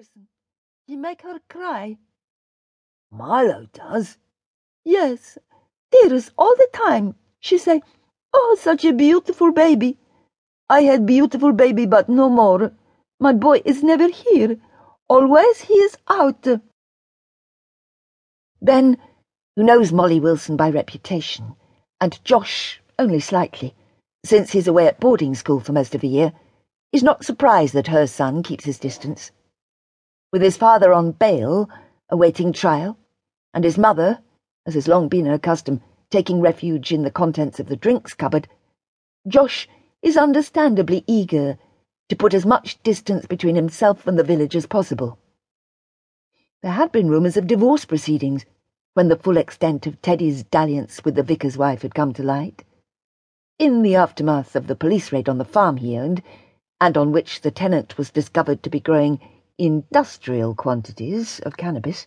Wilson. He make her cry. Milo does? Yes, tears all the time. She say, Oh, such a beautiful baby. I had beautiful baby, but no more. My boy is never here. Always he is out. Ben, who knows Molly Wilson by reputation, and Josh only slightly, since he's away at boarding school for most of the year, is not surprised that her son keeps his distance. With his father on bail, awaiting trial, and his mother, as has long been her custom, taking refuge in the contents of the drinks cupboard, Josh is understandably eager to put as much distance between himself and the village as possible. There had been rumours of divorce proceedings when the full extent of Teddy's dalliance with the vicar's wife had come to light. In the aftermath of the police raid on the farm he owned, and on which the tenant was discovered to be growing industrial quantities of cannabis,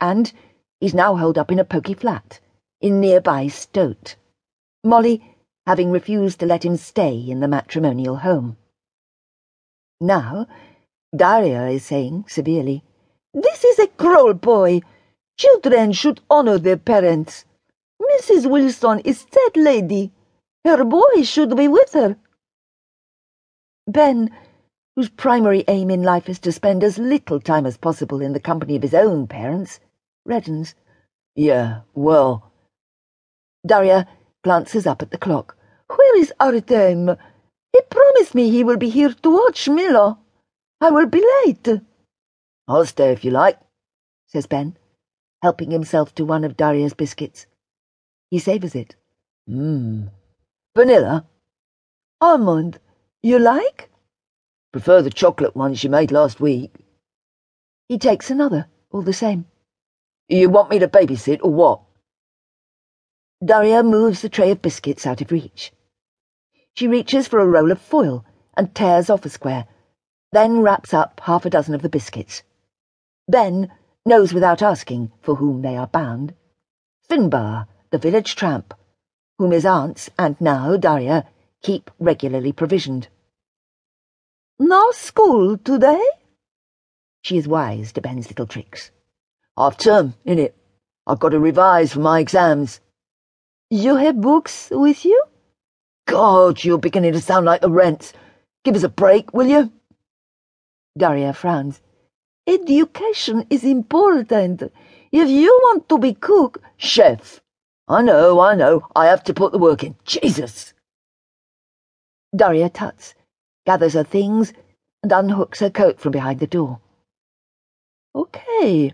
and is now holed up in a poky flat in nearby Stoat. Molly having refused to let him stay in the matrimonial home. Now, Daria is saying severely, This is a cruel boy. Children should honor their parents. Mrs. Wilson is that lady. Her boy should be with her. Ben, whose primary aim in life is to spend as little time as possible in the company of his own parents, reddens. Yeah, well. Daria glances up at the clock. Where is Artem? He promised me he will be here to watch Milo. I will be late. I'll stay if you like, says Ben, helping himself to one of Daria's biscuits. He savours it. Mmm. Vanilla? Almond. You like? Prefer the chocolate ones you made last week. He takes another, all the same. You want me to babysit or what? Daria moves the tray of biscuits out of reach. She reaches for a roll of foil and tears off a square, then wraps up half a dozen of the biscuits. Ben knows without asking for whom they are bound. Finbar, the village tramp, whom his aunts, and now Daria, keep regularly provisioned. No school today? She is wise to Ben's little tricks. Half term, innit? I've got to revise for my exams. You have books with you? God, you're beginning to sound like the rents. Give us a break, will you? Daria frowns. Education is important. If you want to be cook... Chef. I know, I know. I have to put the work in. Jesus. Daria tuts, gathers her things, and unhooks her coat from behind the door. Okay.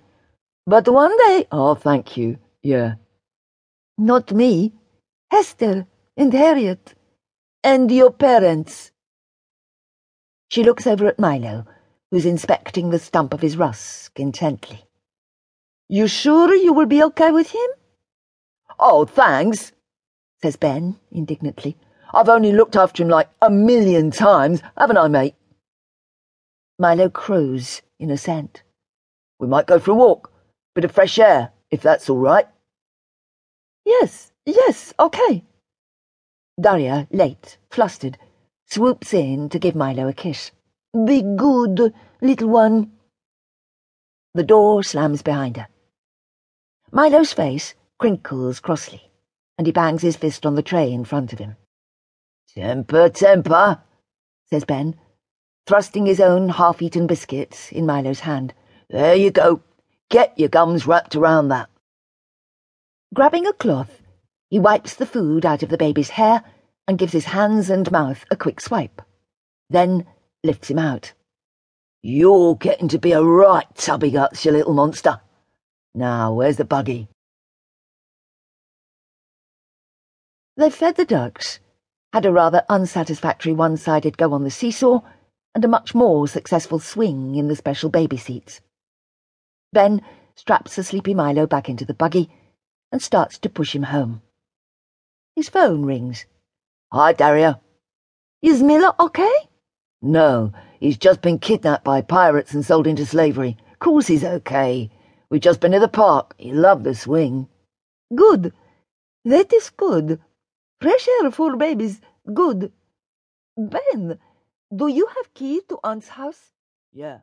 But one day... Oh, thank you. Yeah. Not me. Hester and Harriet. And your parents. She looks over at Milo, who's inspecting the stump of his rusk intently. You sure you will be okay with him? Oh, thanks, says Ben indignantly. I've only looked after him like a million times, haven't I, mate? Milo crows in assent. We might go for a walk. Bit of fresh air, if that's all right. Yes, yes, okay. Daria, late, flustered, swoops in to give Milo a kiss. Be good, little one. The door slams behind her. Milo's face crinkles crossly, and he bangs his fist on the tray in front of him. Temper, temper, says Ben, thrusting his own half-eaten biscuits in Milo's hand. There you go. Get your gums wrapped around that. Grabbing a cloth, he wipes the food out of the baby's hair and gives his hands and mouth a quick swipe, then lifts him out. You're getting to be a right tubby guts, you little monster. Now, where's the buggy? They fed the ducks, had a rather unsatisfactory one-sided go on the seesaw, and a much more successful swing in the special baby seats. Ben straps the sleepy Milo back into the buggy and starts to push him home. His phone rings. Hi, Daria. Is Miller okay? No, he's just been kidnapped by pirates and sold into slavery. Course he's okay. We've just been to the park. He loved the swing. Good. That is good. Air for babies. Good. Ben, do you have key to Aunt's house? Yeah.